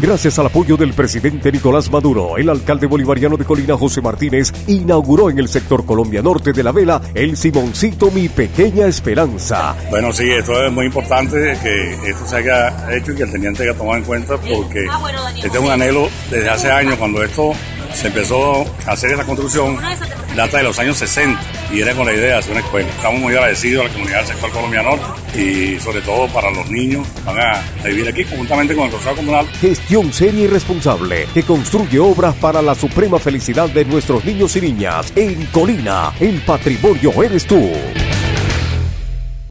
Gracias al apoyo del presidente Nicolás Maduro, el alcalde bolivariano de Colina José Martínez inauguró en el sector Colombia Norte de la Vela el Simoncito Mi Pequeña Esperanza. Bueno, sí, esto es muy importante que esto se haya hecho y que el teniente haya tomado en cuenta porque este es un anhelo desde hace años cuando esto se empezó a hacer esa construcción data de los años 60 y era con la idea de hacer una escuela. Estamos muy agradecidos a la comunidad del sector colombiano y sobre todo para los niños van a vivir aquí conjuntamente con el Consejo Comunal. Gestión seria y responsable que construye obras para la suprema felicidad de nuestros niños y niñas. En Colina, el patrimonio eres tú.